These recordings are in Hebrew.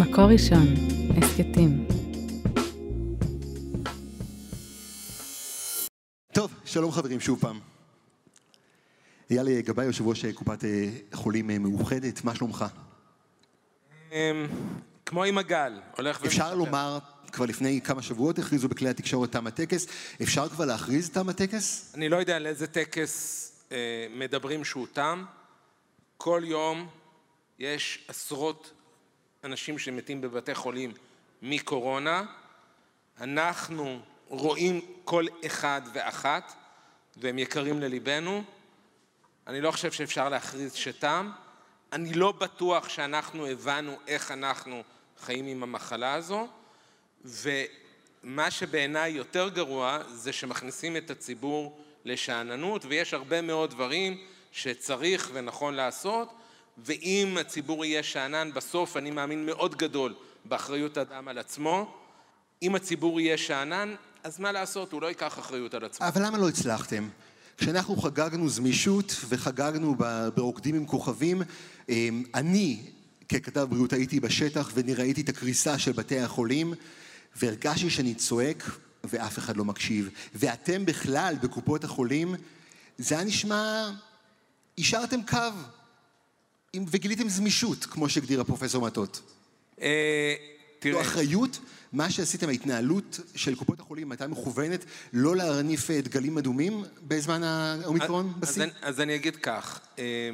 מקור ראשון, הסכתים. טוב, שלום חברים שוב פעם. אייל גבאי, יושב ראש קופת אה, חולים אה, מאוחדת, מה שלומך? אמ, כמו עם הגל, הולך אפשר ומשתפר. לומר, כבר לפני כמה שבועות הכריזו בכלי התקשורת תם הטקס, אפשר כבר להכריז תם הטקס? אני לא יודע על איזה טקס אה, מדברים שהוא תם. כל יום יש עשרות אנשים שמתים בבתי חולים מקורונה. אנחנו רואים כל אחד ואחת, והם יקרים לליבנו. אני לא חושב שאפשר להכריז שתם. אני לא בטוח שאנחנו הבנו איך אנחנו חיים עם המחלה הזו, ומה שבעיניי יותר גרוע זה שמכניסים את הציבור לשאננות, ויש הרבה מאוד דברים שצריך ונכון לעשות, ואם הציבור יהיה שאנן, בסוף אני מאמין מאוד גדול באחריות האדם על עצמו. אם הציבור יהיה שאנן, אז מה לעשות, הוא לא ייקח אחריות על עצמו. אבל למה לא הצלחתם? כשאנחנו חגגנו זמישות וחגגנו ברוקדים עם כוכבים, אמ, אני ככתב בריאות הייתי בשטח ואני ראיתי את הקריסה של בתי החולים והרגשתי שאני צועק ואף אחד לא מקשיב. ואתם בכלל בקופות החולים, זה היה נשמע, השארתם קו וגיליתם זמישות, כמו שהגדיר הפרופסור מטות. אה, תראה, אחריות, מה שעשיתם, ההתנהלות של קופות החולים הייתה מכוונת לא להניף אה, דגלים אדומים בזמן האומיקרון אז, בשיא? אני- אז אני אגיד כך, אה,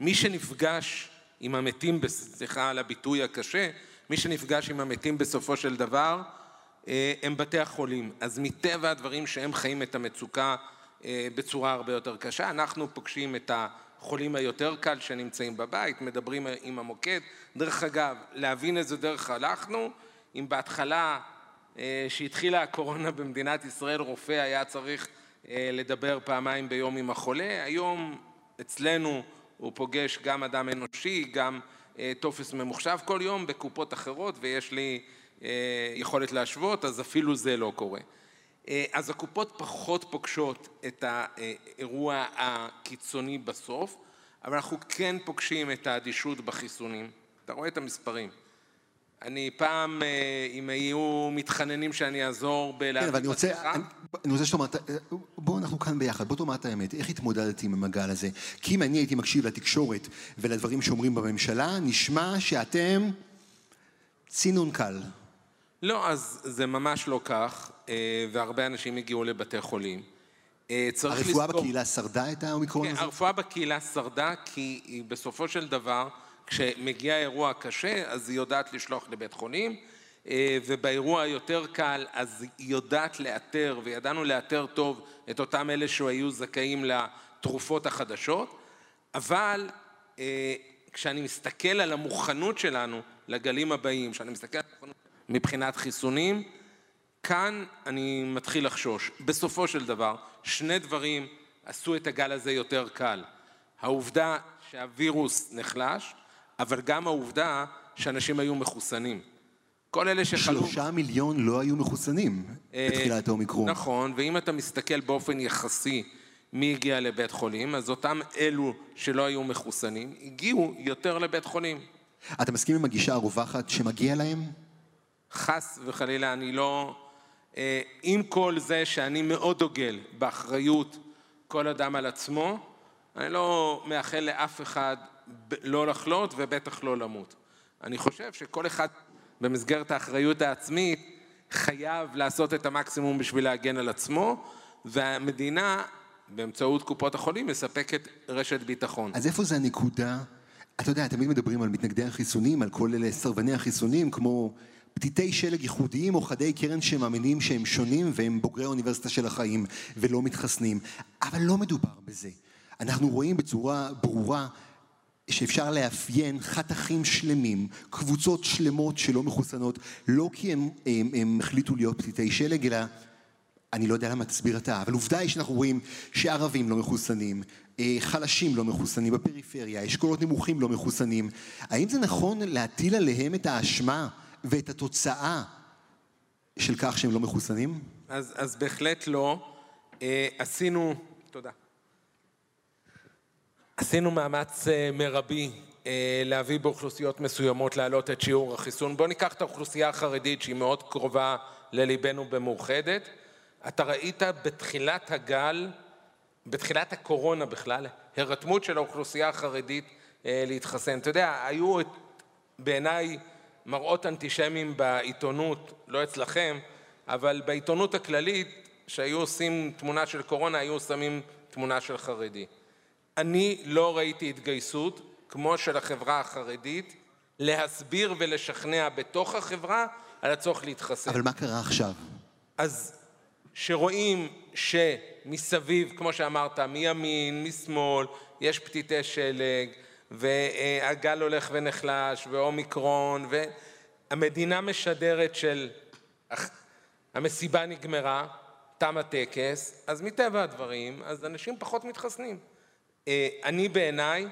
מי שנפגש עם המתים, סליחה על הביטוי הקשה, מי שנפגש עם המתים בסופו של דבר אה, הם בתי החולים. אז מטבע הדברים שהם חיים את המצוקה אה, בצורה הרבה יותר קשה, אנחנו פוגשים את החולים היותר קל שנמצאים בבית, מדברים עם המוקד. דרך אגב, להבין איזה דרך הלכנו, אם בהתחלה אה, שהתחילה הקורונה במדינת ישראל, רופא היה צריך אה, לדבר פעמיים ביום עם החולה. היום אצלנו הוא פוגש גם אדם אנושי, גם אה, טופס ממוחשב כל יום בקופות אחרות, ויש לי יכולת להשוות, אז אפילו זה לא קורה. אה, אז הקופות פחות פוגשות את האירוע הקיצוני בסוף, אבל אנחנו כן פוגשים את האדישות בחיסונים. אתה רואה את המספרים. אני פעם, אה, אם היו מתחננים שאני אעזור כן, בלהביא אבל אני רוצה, אני, אני רוצה שתאמר, ת- בואו אנחנו כאן ביחד, בוא תאמר את האמת, איך התמודדתי עם המעגל הזה? כי אם אני הייתי מקשיב לתקשורת ולדברים שאומרים בממשלה, נשמע שאתם צינון קל. לא, אז זה ממש לא כך, אה, והרבה אנשים הגיעו לבתי חולים. אה, צריך הרפואה לזכור- בקהילה שרדה את האומיקרון כן, הזה? הרפואה בקהילה שרדה כי היא בסופו של דבר, כשמגיע אירוע קשה, אז היא יודעת לשלוח לבית חולים, אה, ובאירוע היותר קל, אז היא יודעת לאתר, וידענו לאתר טוב את אותם אלה שהיו זכאים לתרופות החדשות, אבל אה, כשאני מסתכל על המוכנות שלנו לגלים הבאים, כשאני מסתכל על המוכנות מבחינת חיסונים, כאן אני מתחיל לחשוש. בסופו של דבר, שני דברים עשו את הגל הזה יותר קל. העובדה שהווירוס נחלש, אבל גם העובדה שאנשים היו מחוסנים. כל אלה שחלו... שלושה מיליון לא היו מחוסנים בתחילת האומיקרון. נכון, ואם אתה מסתכל באופן יחסי מי הגיע לבית חולים, אז אותם אלו שלא היו מחוסנים הגיעו יותר לבית חולים. אתה מסכים עם הגישה הרווחת שמגיע להם? חס וחלילה, אני לא... אה, עם כל זה שאני מאוד דוגל באחריות כל אדם על עצמו, אני לא מאחל לאף אחד לא לחלות ובטח לא למות. אני חושב שכל אחד במסגרת האחריות העצמית חייב לעשות את המקסימום בשביל להגן על עצמו, והמדינה, באמצעות קופות החולים, מספקת רשת ביטחון. אז איפה זה הנקודה? אתה יודע, תמיד מדברים על מתנגדי החיסונים, על כל אלה סרבני החיסונים, כמו פתיתי שלג ייחודיים או חדי קרן שמאמינים שהם שונים והם בוגרי האוניברסיטה של החיים ולא מתחסנים. אבל לא מדובר בזה. אנחנו רואים בצורה ברורה שאפשר לאפיין חתכים שלמים, קבוצות שלמות שלא מחוסנות, לא כי הם, הם, הם החליטו להיות פתיתי שלג, אלא אני לא יודע למה תסביר אתה, אבל עובדה היא שאנחנו רואים שערבים לא מחוסנים, אה, חלשים לא מחוסנים בפריפריה, אשכולות נמוכים לא מחוסנים. האם זה נכון להטיל עליהם את האשמה ואת התוצאה של כך שהם לא מחוסנים? אז, אז בהחלט לא. אה, עשינו, תודה. עשינו מאמץ אה, מרבי אה, להביא באוכלוסיות מסוימות להעלות את שיעור החיסון. בואו ניקח את האוכלוסייה החרדית שהיא מאוד קרובה לליבנו במאוחדת. אתה ראית בתחילת הגל, בתחילת הקורונה בכלל, הירתמות של האוכלוסייה החרדית אה, להתחסן. אתה יודע, היו בעיניי מראות אנטישמיים בעיתונות, לא אצלכם, אבל בעיתונות הכללית, שהיו עושים תמונה של קורונה, היו שמים תמונה של חרדי. אני לא ראיתי התגייסות כמו של החברה החרדית להסביר ולשכנע בתוך החברה על הצורך להתחסן. אבל מה קרה עכשיו? אז שרואים שמסביב, כמו שאמרת, מימין, משמאל, יש פתיתי שלג, והגל הולך ונחלש, ואומיקרון, והמדינה משדרת של המסיבה נגמרה, תם הטקס, אז מטבע הדברים, אז אנשים פחות מתחסנים. אה, אני בעיניי,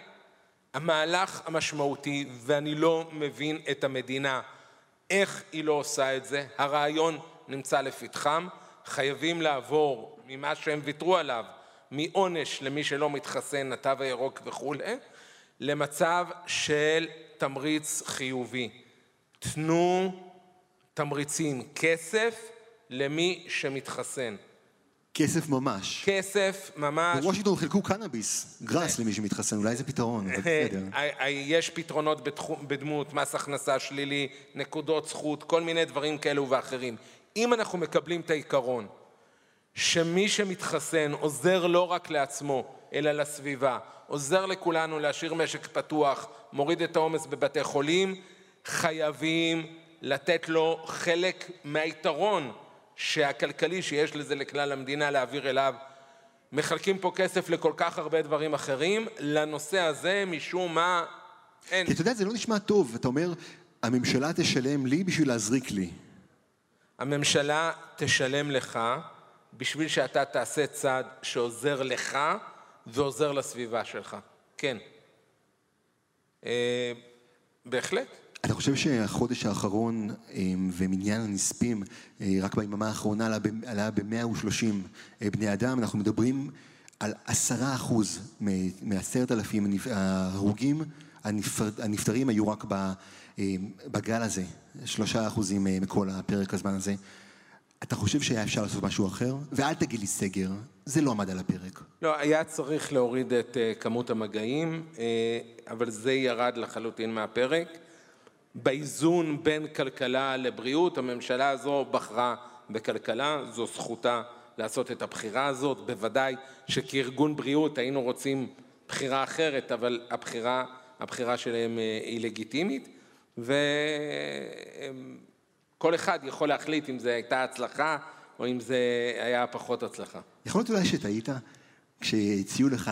המהלך המשמעותי, ואני לא מבין את המדינה, איך היא לא עושה את זה, הרעיון נמצא לפתחם, חייבים לעבור ממה שהם ויתרו עליו, מעונש למי שלא מתחסן, התו הירוק וכולי, למצב של תמריץ חיובי. תנו תמריצים, כסף למי שמתחסן. כסף ממש. כסף ממש. בוושינגטון חילקו קנאביס, גראס למי שמתחסן, אולי זה פתרון, אבל בסדר. יש פתרונות בדמות מס הכנסה שלילי, נקודות זכות, כל מיני דברים כאלו ואחרים. אם אנחנו מקבלים את העיקרון שמי שמתחסן עוזר לא רק לעצמו, אלא לסביבה, עוזר לכולנו להשאיר משק פתוח, מוריד את העומס בבתי חולים, חייבים לתת לו חלק מהיתרון שהכלכלי שיש לזה לכלל המדינה להעביר אליו. מחלקים פה כסף לכל כך הרבה דברים אחרים, לנושא הזה משום מה אין. כי אתה יודע, זה לא נשמע טוב, אתה אומר, הממשלה תשלם לי בשביל להזריק לי. הממשלה תשלם לך בשביל שאתה תעשה צעד שעוזר לך ועוזר לסביבה שלך. כן. אה, בהחלט. אתה חושב שהחודש האחרון אמ, ומניין הנספים, אה, רק ביממה האחרונה עלה ב-130 אה, בני אדם, אנחנו מדברים על עשרה אחוז מעשרת אלפים ההרוגים הנפטרים היו רק בגל הזה, שלושה אחוזים אה, מכל הפרק הזמן הזה. אתה חושב שהיה אפשר לעשות משהו אחר? ואל תגיד לי סגר, זה לא עמד על הפרק. לא, היה צריך להוריד את כמות המגעים, אבל זה ירד לחלוטין מהפרק. באיזון בין כלכלה לבריאות, הממשלה הזו בחרה בכלכלה, זו זכותה לעשות את הבחירה הזאת, בוודאי שכארגון בריאות היינו רוצים בחירה אחרת, אבל הבחירה, הבחירה שלהם אה, היא לגיטימית, וכל אחד יכול להחליט אם זו הייתה הצלחה או אם זה היה פחות הצלחה. יכול להיות אולי שטעית? כשהציעו לך,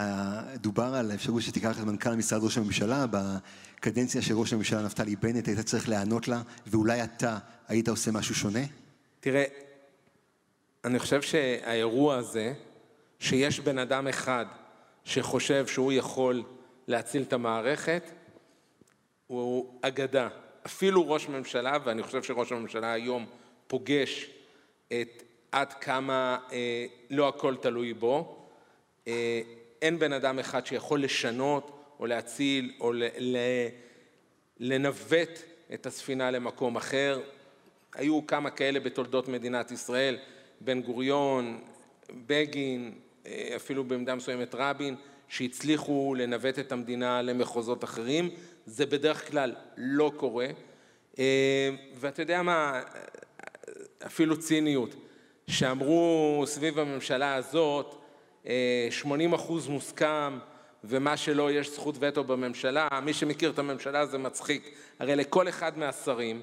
דובר על האפשרות שתיקח את מנכ"ל משרד ראש הממשלה, בקדנציה של ראש הממשלה נפתלי בנט, היית צריך לענות לה, ואולי אתה היית עושה משהו שונה? תראה, אני חושב שהאירוע הזה, שיש בן אדם אחד שחושב שהוא יכול להציל את המערכת, הוא אגדה. אפילו ראש ממשלה, ואני חושב שראש הממשלה היום פוגש את עד כמה אה, לא הכל תלוי בו, אה, אין בן אדם אחד שיכול לשנות או להציל או לנווט את הספינה למקום אחר. היו כמה כאלה בתולדות מדינת ישראל, בן גוריון, בגין, אה, אפילו במידה מסוימת רבין, שהצליחו לנווט את המדינה למחוזות אחרים. זה בדרך כלל לא קורה. אה, ואתה יודע מה, אפילו ציניות, שאמרו סביב הממשלה הזאת, 80 אחוז מוסכם ומה שלא יש זכות וטו בממשלה, מי שמכיר את הממשלה זה מצחיק, הרי לכל אחד מהשרים,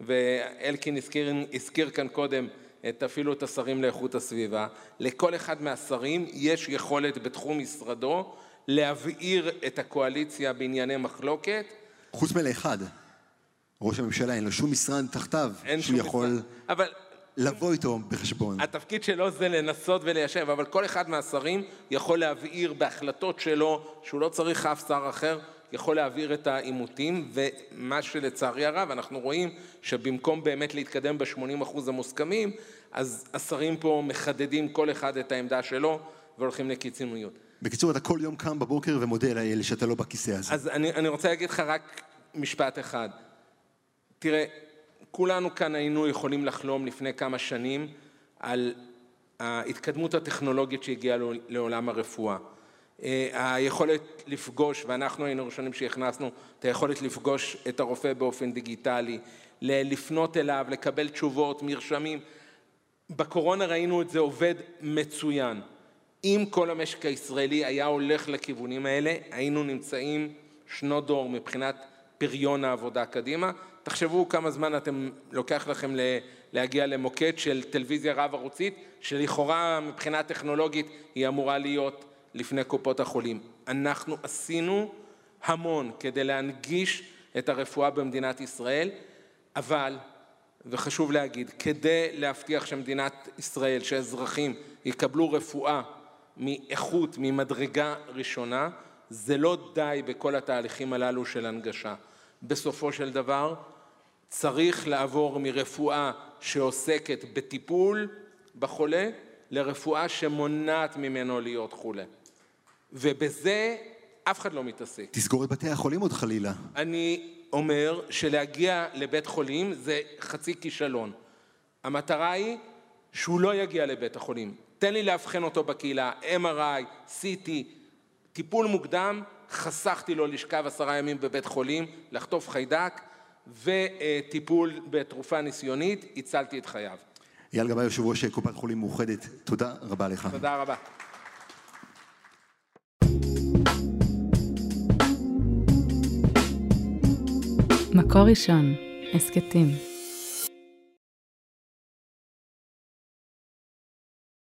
ואלקין הזכיר, הזכיר כאן קודם את אפילו את השרים לאיכות הסביבה, לכל אחד מהשרים יש יכולת בתחום משרדו להבעיר את הקואליציה בענייני מחלוקת. חוץ מלאחד, ראש הממשלה אין לו שום משרד תחתיו, שהוא יכול... משרד. אבל לבוא איתו בחשבון. התפקיד שלו זה לנסות וליישב, אבל כל אחד מהשרים יכול להבהיר בהחלטות שלו, שהוא לא צריך אף שר אחר, יכול להעביר את העימותים, ומה שלצערי הרב אנחנו רואים שבמקום באמת להתקדם ב-80% המוסכמים, אז השרים פה מחדדים כל אחד את העמדה שלו והולכים לקיצוניות. בקיצור, אתה כל יום קם בבוקר ומודה לאל שאתה לא בכיסא הזה. אז אני, אני רוצה להגיד לך רק משפט אחד. תראה, כולנו כאן היינו יכולים לחלום לפני כמה שנים על ההתקדמות הטכנולוגית שהגיעה לעולם הרפואה. אה, היכולת לפגוש, ואנחנו היינו הראשונים שהכנסנו את היכולת לפגוש את הרופא באופן דיגיטלי, לפנות אליו, לקבל תשובות, מרשמים. בקורונה ראינו את זה עובד מצוין. אם כל המשק הישראלי היה הולך לכיוונים האלה, היינו נמצאים שנות דור מבחינת פריון העבודה קדימה. תחשבו כמה זמן אתם, לוקח לכם להגיע למוקד של טלוויזיה רב-ערוצית, שלכאורה מבחינה טכנולוגית היא אמורה להיות לפני קופות החולים. אנחנו עשינו המון כדי להנגיש את הרפואה במדינת ישראל, אבל, וחשוב להגיד, כדי להבטיח שמדינת ישראל, שאזרחים יקבלו רפואה מאיכות, ממדרגה ראשונה, זה לא די בכל התהליכים הללו של הנגשה. בסופו של דבר צריך לעבור מרפואה שעוסקת בטיפול בחולה לרפואה שמונעת ממנו להיות חולה. ובזה אף אחד לא מתעסק. תסגור את בתי החולים עוד חלילה. אני אומר שלהגיע לבית חולים זה חצי כישלון. המטרה היא שהוא לא יגיע לבית החולים. תן לי לאבחן אותו בקהילה, MRI, CT, טיפול מוקדם, חסכתי לו לשכב עשרה ימים בבית חולים, לחטוף חיידק, וטיפול בתרופה ניסיונית, הצלתי את חייו. אייל גבאי, יושב ראש קופת חולים מאוחדת, תודה רבה לך. תודה רבה. מקור ראשון, הסכתים.